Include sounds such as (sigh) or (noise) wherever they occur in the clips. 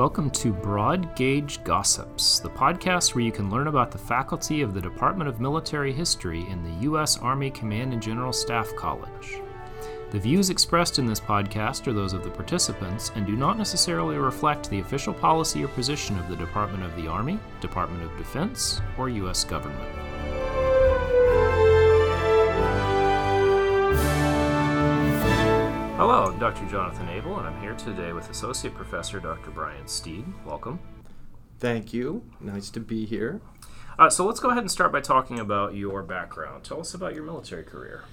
Welcome to Broad Gauge Gossips, the podcast where you can learn about the faculty of the Department of Military History in the U.S. Army Command and General Staff College. The views expressed in this podcast are those of the participants and do not necessarily reflect the official policy or position of the Department of the Army, Department of Defense, or U.S. government. Hello, I'm Dr. Jonathan Abel, and I'm here today with Associate Professor Dr. Brian Steed. Welcome. Thank you. Nice to be here. Uh, so let's go ahead and start by talking about your background. Tell us about your military career.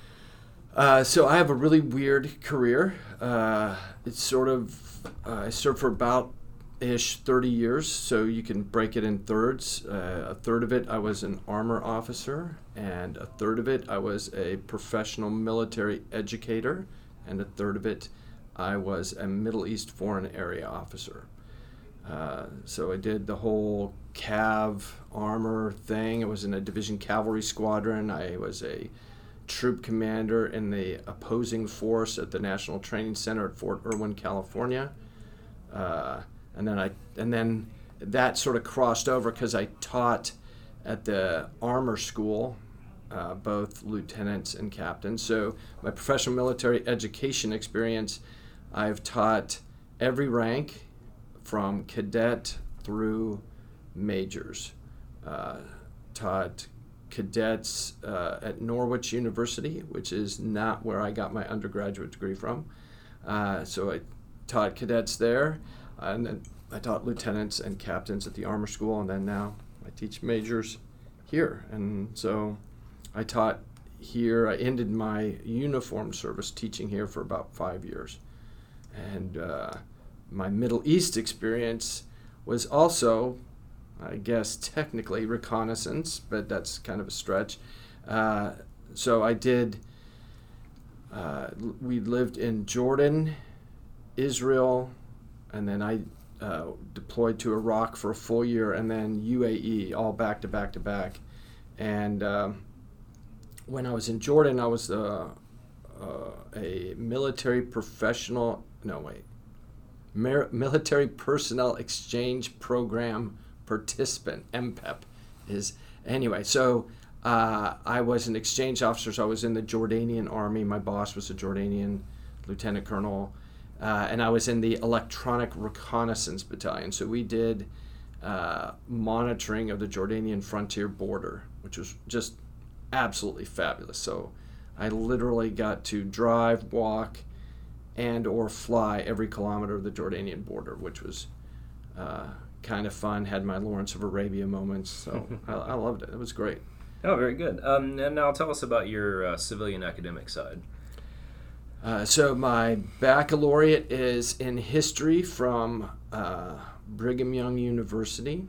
Uh, so I have a really weird career. Uh, it's sort of uh, I served for about ish 30 years, so you can break it in thirds. Uh, a third of it I was an armor officer, and a third of it I was a professional military educator and a third of it I was a Middle East Foreign Area Officer. Uh, so I did the whole cav armor thing. I was in a division cavalry squadron. I was a troop commander in the opposing force at the National Training Center at Fort Irwin, California. Uh, and then I and then that sort of crossed over because I taught at the armor school uh, both lieutenants and captains. So, my professional military education experience, I've taught every rank from cadet through majors. Uh, taught cadets uh, at Norwich University, which is not where I got my undergraduate degree from. Uh, so, I taught cadets there, and then I taught lieutenants and captains at the Armor School, and then now I teach majors here. And so I taught here. I ended my uniform service teaching here for about five years. And uh, my Middle East experience was also, I guess, technically reconnaissance, but that's kind of a stretch. Uh, so I did, uh, we lived in Jordan, Israel, and then I uh, deployed to Iraq for a full year, and then UAE, all back to back to back. And um, when I was in Jordan, I was uh, uh, a military professional. No, wait. Mer- military Personnel Exchange Program participant. MPEP is anyway. So uh, I was an exchange officer. So I was in the Jordanian army. My boss was a Jordanian lieutenant colonel, uh, and I was in the electronic reconnaissance battalion. So we did uh, monitoring of the Jordanian frontier border, which was just absolutely fabulous. So I literally got to drive, walk, and or fly every kilometer of the Jordanian border, which was uh, kind of fun. Had my Lawrence of Arabia moments, so (laughs) I, I, loved it. It was great. Oh, very good. Um, and now tell us about your uh, civilian academic side. Uh, so my baccalaureate is in history from uh, Brigham Young University,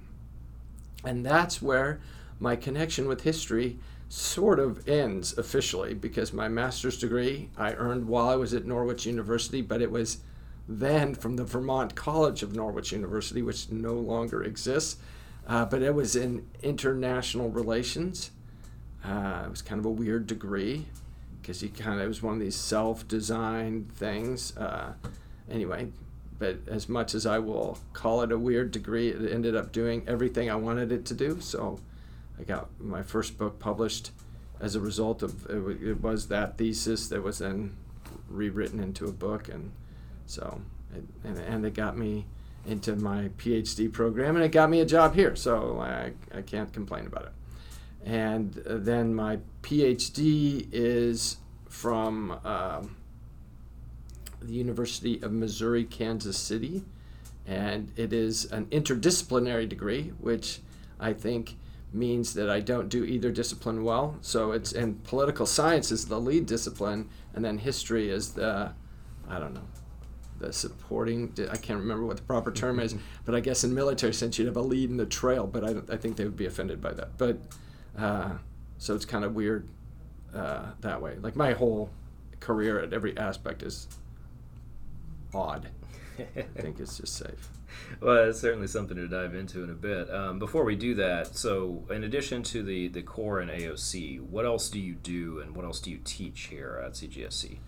and that's where my connection with history sort of ends officially because my master's degree I earned while I was at Norwich University, but it was then from the Vermont College of Norwich University, which no longer exists. Uh, but it was in international relations. Uh, it was kind of a weird degree because you kind of it was one of these self-designed things. Uh, anyway, but as much as I will call it a weird degree, it ended up doing everything I wanted it to do. So I got my first book published as a result of it, it was that thesis that was then rewritten into a book, and so it, and, and it got me into my PhD program, and it got me a job here. So I, I can't complain about it. And then my PhD is from um, the University of Missouri, Kansas City, and it is an interdisciplinary degree, which I think means that I don't do either discipline well. So it's and political science is the lead discipline, and then history is the, I don't know, the supporting. I can't remember what the proper term is, (laughs) but I guess in military sense you'd have a lead in the trail. But I, I think they would be offended by that. But uh, so it's kind of weird uh, that way. Like my whole career at every aspect is odd. (laughs) I think it's just safe. well, it's certainly something to dive into in a bit. Um, before we do that, so in addition to the, the core and AOC, what else do you do and what else do you teach here at CGSC?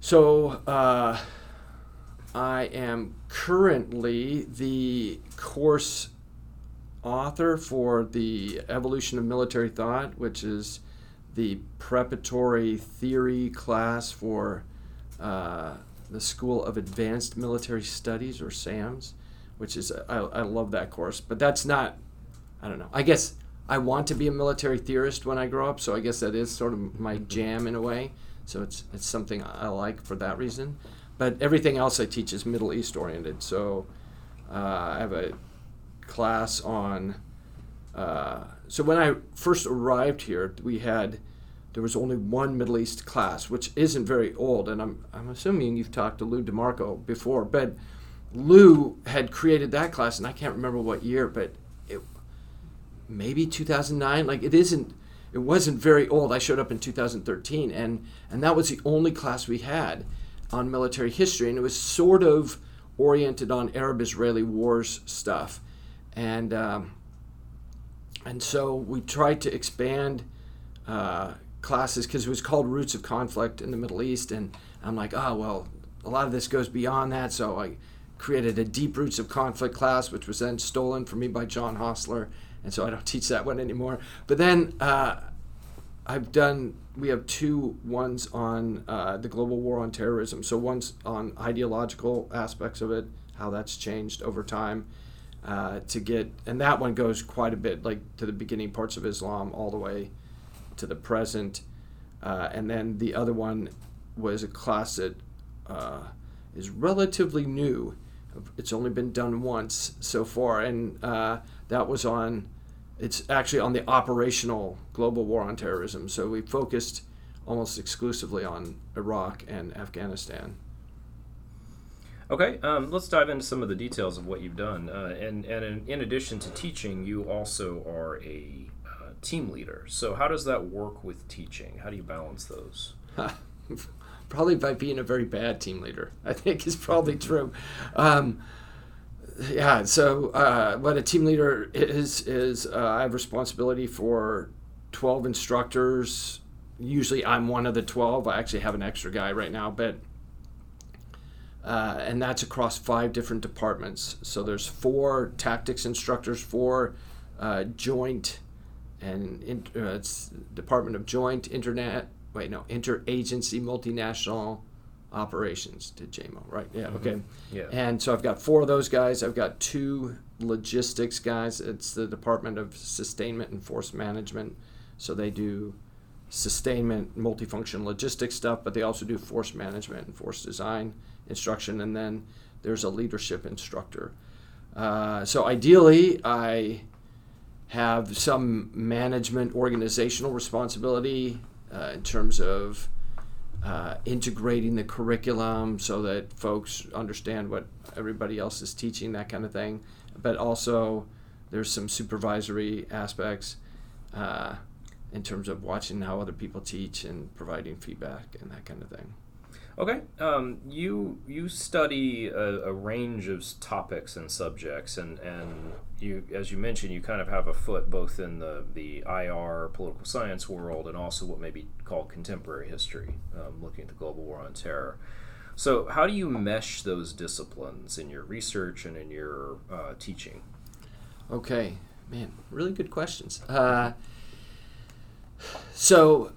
So, uh, I am currently the course author for the Evolution of Military Thought, which is the preparatory theory class for uh, the School of Advanced Military Studies, or SAMS, which is, I, I love that course. But that's not, I don't know. I guess I want to be a military theorist when I grow up, so I guess that is sort of my jam in a way. So it's, it's something I like for that reason. But everything else I teach is Middle East oriented. So uh, I have a class on. Uh, so when I first arrived here, we had there was only one Middle East class, which isn't very old, and I'm I'm assuming you've talked to Lou DiMarco before, but Lou had created that class, and I can't remember what year, but it maybe 2009. Like it isn't. It wasn't very old. I showed up in 2013, and and that was the only class we had on military history, and it was sort of oriented on Arab-Israeli wars stuff and um, and so we tried to expand uh, classes because it was called Roots of Conflict in the Middle East, and I'm like, oh well, a lot of this goes beyond that, so I created a Deep Roots of Conflict class, which was then stolen from me by John Hostler, and so I don't (laughs) teach that one anymore. But then uh, I've done. We have two ones on uh, the global war on terrorism. So one's on ideological aspects of it, how that's changed over time, uh, to get, and that one goes quite a bit, like to the beginning parts of Islam all the way to the present. Uh, and then the other one was a class that uh, is relatively new. It's only been done once so far, and uh, that was on. It's actually on the operational global war on terrorism. So we focused almost exclusively on Iraq and Afghanistan. Okay, um, let's dive into some of the details of what you've done. Uh, and and in, in, addition to teaching, you also are a team leader. So, how does that work with teaching? How do you balance those? (laughs) probably by being a very bad team leader, I think is probably (laughs) true. Um, yeah, so uh, what a team leader is, is uh, I have responsibility for 12 instructors. Usually I'm one of the 12. I actually have an extra guy right now, but uh, and that's across five different departments. So there's four tactics instructors, four uh, joint and in, uh, it's Department of Joint Internet. Wait, no, interagency multinational operations. Did JMO right? Yeah. Mm-hmm. Okay. Yeah. And so I've got four of those guys. I've got two logistics guys. It's the Department of Sustainment and Force Management. So they do sustainment, multifunction logistics stuff, but they also do force management and force design instruction, and then there's a leadership instructor. Uh, so ideally, I have some management organizational responsibility uh, in terms of uh, integrating the curriculum so that folks understand what everybody else is teaching, that kind of thing. But also, there's some supervisory aspects uh, in terms of watching how other people teach and providing feedback and that kind of thing. Okay, um, you you study a, a, range of topics and subjects, and, and you, as you mentioned, you kind of have a foot both in the, the IR political science world and also what may be called contemporary history, um, looking at the global war on terror. So, how do you mesh those disciplines in your research and in your uh, teaching? Okay, man, really good questions. Uh, so,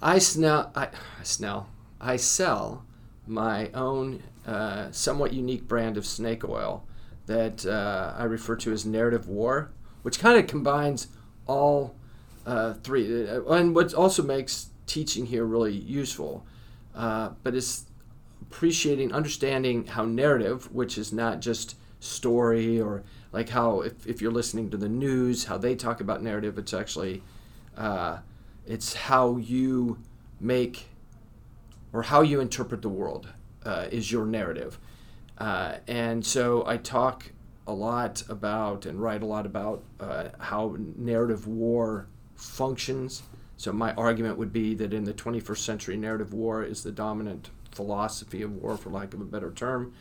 I snell, I, I snell. I sell my own uh, somewhat unique brand of snake oil that uh, I refer to as Narrative War, which kind of combines all uh, three. Uh, and what also makes teaching here really useful, uh, but it's appreciating, understanding how narrative, which is not just story or like how if, if you're listening to the news, how they talk about narrative, it's actually uh, it's how you make or how you interpret the world uh, is your narrative. Uh, and so I talk a lot about and write a lot about uh, how narrative war functions. So my argument would be that in the 21st century, narrative war is the dominant philosophy of war, for lack of a better term.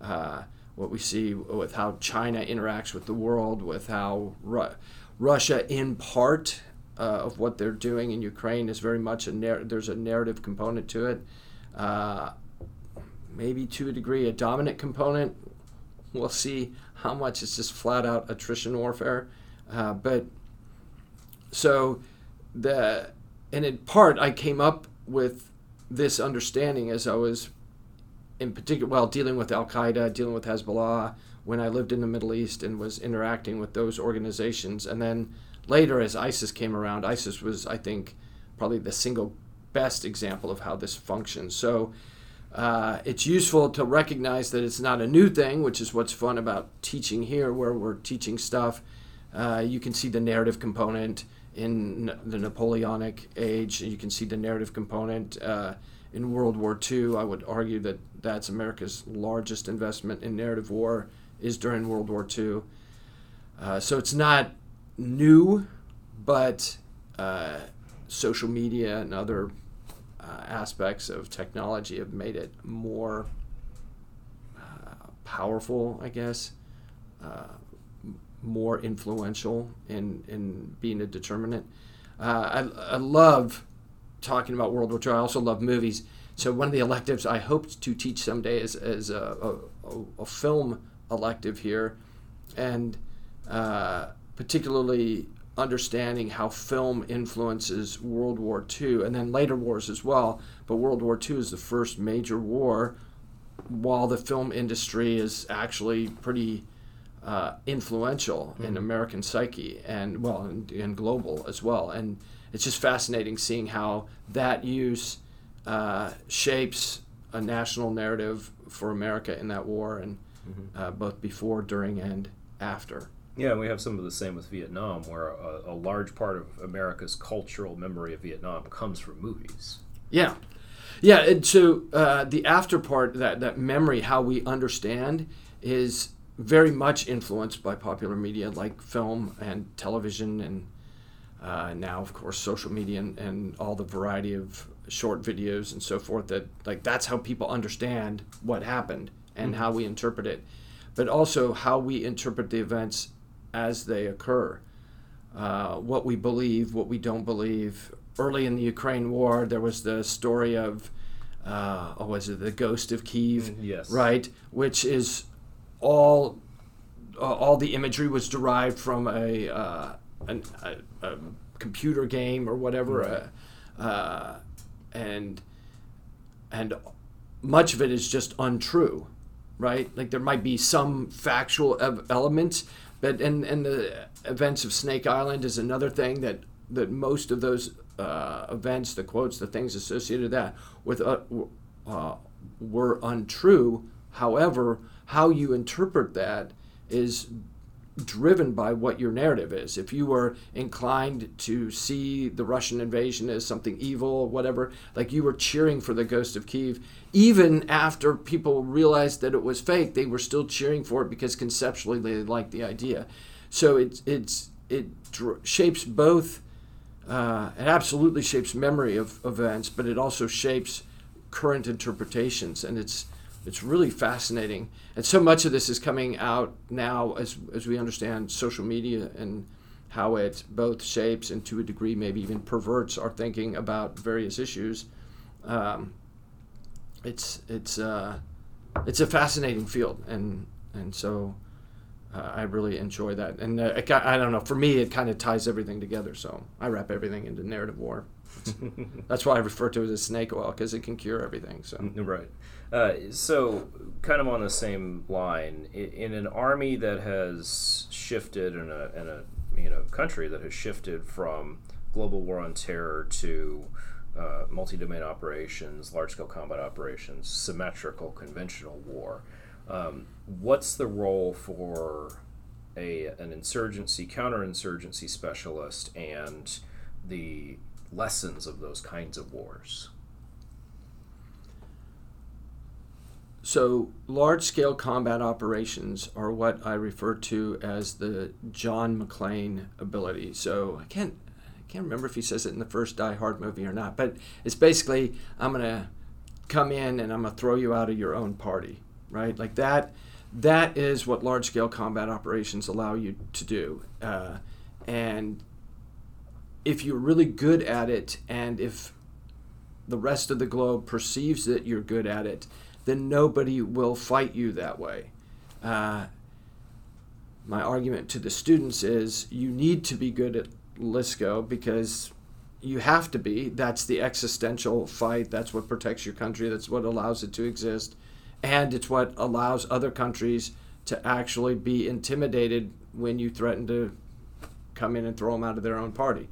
Uh, what we see with how China interacts with the world, with how Ru- Russia, in part, uh, of what they're doing in Ukraine is very much a narr- there's a narrative component to it. Uh, maybe to a degree a dominant component. We'll see how much it's just flat out attrition warfare. Uh, but so the and in part I came up with this understanding as I was in particular well dealing with Al Qaeda, dealing with Hezbollah when I lived in the Middle East and was interacting with those organizations, and then later as ISIS came around, ISIS was I think probably the single best example of how this functions. So. Uh, it's useful to recognize that it's not a new thing, which is what's fun about teaching here, where we're teaching stuff. Uh, you can see the narrative component in the Napoleonic age. You can see the narrative component uh, in World War II. I would argue that that's America's largest investment in narrative war is during World War II. Uh, so it's not new, but uh, social media and other uh, aspects of technology have made it more uh, powerful, I guess uh, more influential in, in being a determinant. I, I love talking about World War II. I also love movies. So one of the electives I hope to teach someday is, is a, a, a film elective here, and uh, particularly understanding how film influences World War II and then later wars as well. But World War II is the first major war, while the film industry is actually pretty uh, influential mm-hmm. in American psyche and well and, and, global as well. And it's just fascinating seeing how that use uh, shapes a national narrative for America in that war, and mm-hmm. uh, both before, during, and after. Yeah, and we have some of the same with Vietnam, where a, a large part of America's cultural memory of Vietnam comes from movies. Yeah, yeah. And so uh, the after part, that that memory, how we understand, is very much influenced by popular media like film and television and uh, now of course social media and, and all the variety of short videos and so forth that like that's how people understand what happened and mm-hmm. how we interpret it but also how we interpret the events as they occur. Uh, what we believe what we don't believe. Early in the ukraine war there was the story of uh, oh was it the ghost of kiev mm, yes. right? Which is all uh, all the imagery was derived from a, uh, an, a, a, computer game or whatever, right. Uh, uh, and and much of it is just untrue, right? Like there might be some factual elements, but and and the events of Snake Island is another thing that that most of those uh, events, the quotes, the things associated with that with uh, uh, were untrue. However, how you interpret that is driven by what your narrative is. If you were inclined to see the Russian invasion as something evil whatever, like you were cheering for the ghost of Kiev, even after people realized that it was fake, they were still cheering for it because conceptually they liked the idea. So it's it's it shapes both. Uh, it absolutely shapes memory of events, but it also shapes current interpretations, and it's it's really fascinating. And so much of this is coming out now as, as we understand social media and how it both shapes and to a degree maybe even perverts our thinking about various issues. Um, it's it's uh, it's a fascinating field, and and so uh, I really enjoy that. And uh, it, I don't know, for me, it kind of ties everything together. So I wrap everything into narrative war. that's (laughs) why I refer to it as snake oil because it can cure everything. So right. Uh, so, kind of on the same line, in an army that has shifted, in a, in a you know country that has shifted from global war on terror to uh, multi-domain operations, large-scale combat operations, symmetrical conventional war. Um, what's the role for a an insurgency, counterinsurgency specialist, and the lessons of those kinds of wars? So, large scale combat operations are what I refer to as the John McClane ability. So, I can't, I can't remember if he says it in the first Die Hard movie or not, but it's basically I'm going to come in and I'm going to throw you out of your own party, right? Like that. That is what large scale combat operations allow you to do. Uh, and if you're really good at it, and if the rest of the globe perceives that you're good at it, then nobody will fight you that way. Uh, my argument to the students is you need to be good at LSCO because you have to be. That's the existential fight. That's what protects your country. That's what allows it to exist. And it's what allows other countries to actually be intimidated when you threaten to come in and throw them out of their own party.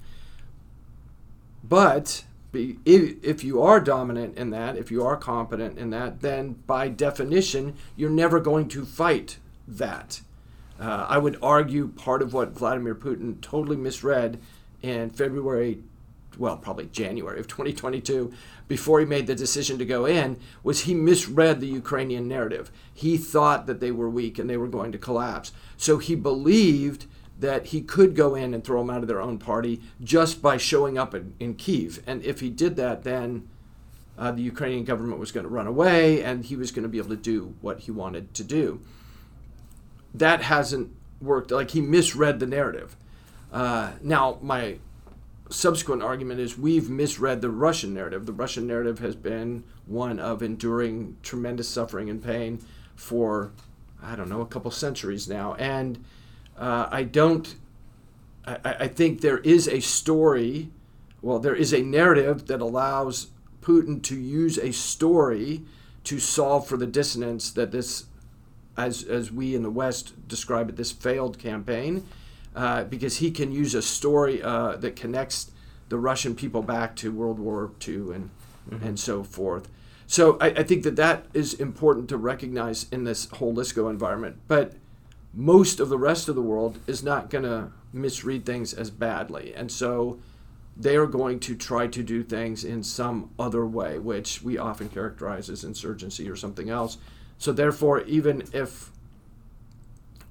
But if you are dominant in that, if you are competent in that, then by definition, you're never going to fight that. Uh, I would argue part of what Vladimir Putin totally misread in February, well, probably January of 2022, before he made the decision to go in, was he misread the Ukrainian narrative. He thought that they were weak and they were going to collapse. So he believed that he could go in and throw them out of their own party just by showing up in, in Kiev. And if he did that, then uh, the Ukrainian government was going to run away and he was going to be able to do what he wanted to do. That hasn't worked. Like he misread the narrative. Uh, now, my subsequent argument is we've misread the Russian narrative. The Russian narrative has been one of enduring tremendous suffering and pain for, I don't know, a couple centuries now. And uh, I don't. I, I think there is a story. Well, there is a narrative that allows Putin to use a story to solve for the dissonance that this, as as we in the West describe it, this failed campaign, uh, because he can use a story uh, that connects the Russian people back to World War II and mm-hmm. and so forth. So I, I, think that that is important to recognize in this whole LSCO environment. But most of the rest of the world is not going to misread things as badly. And so they are going to try to do things in some other way, which we often characterize as insurgency or something else. So, therefore, even if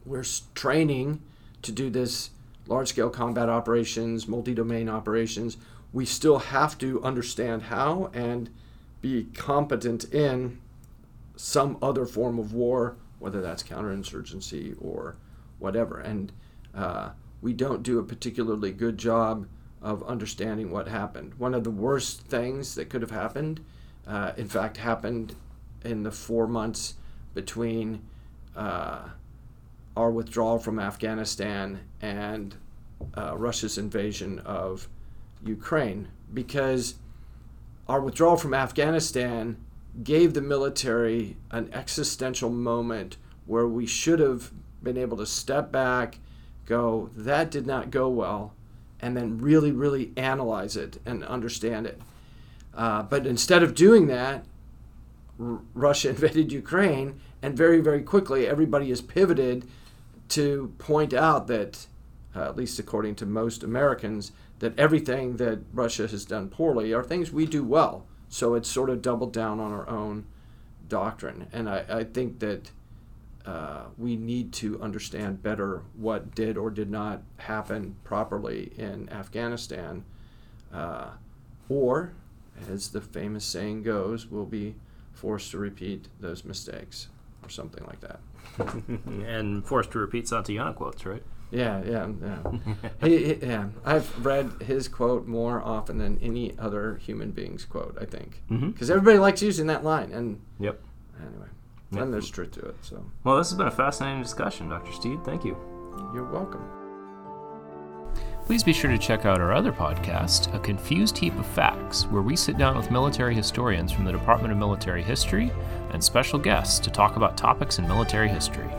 we're training to do this large scale combat operations, multi domain operations, we still have to understand how and be competent in some other form of war whether that's counterinsurgency or whatever. And uh, we don't do a particularly good job of understanding what happened. One of the worst things that could have happened, uh, in fact, happened in the four months between uh, our withdrawal from Afghanistan and uh, Russia's invasion of Ukraine, because our withdrawal from Afghanistan gave the military an existential moment where we should have been able to step back, go, that did not go well, and then really, really analyze it and understand it. Uh, but instead of doing that, R- Russia (laughs) invaded Ukraine, and very, very quickly, everybody has pivoted to point out that, uh, at least according to most Americans, that everything that Russia has done poorly are things we do well. So it's sort of doubled down on our own doctrine. And I, I think that uh, we need to understand better what did or did not happen properly in Afghanistan. Uh, or, as the famous saying goes, we'll be forced to repeat those mistakes or something like that. (laughs) and forced to repeat Santayana quotes, right? Yeah, yeah, yeah. (laughs) he, he, yeah. I've read his quote more often than any other human being's quote. I think because mm-hmm. everybody likes using that line. And yep. Anyway, yep. and there's truth to it. So. Well, this has been a fascinating discussion, Dr. Steed. Thank you. You're welcome. Please be sure to check out our other podcast, A Confused Heap of Facts, where we sit down with military historians from the Department of Military History and special guests to talk about topics in military history.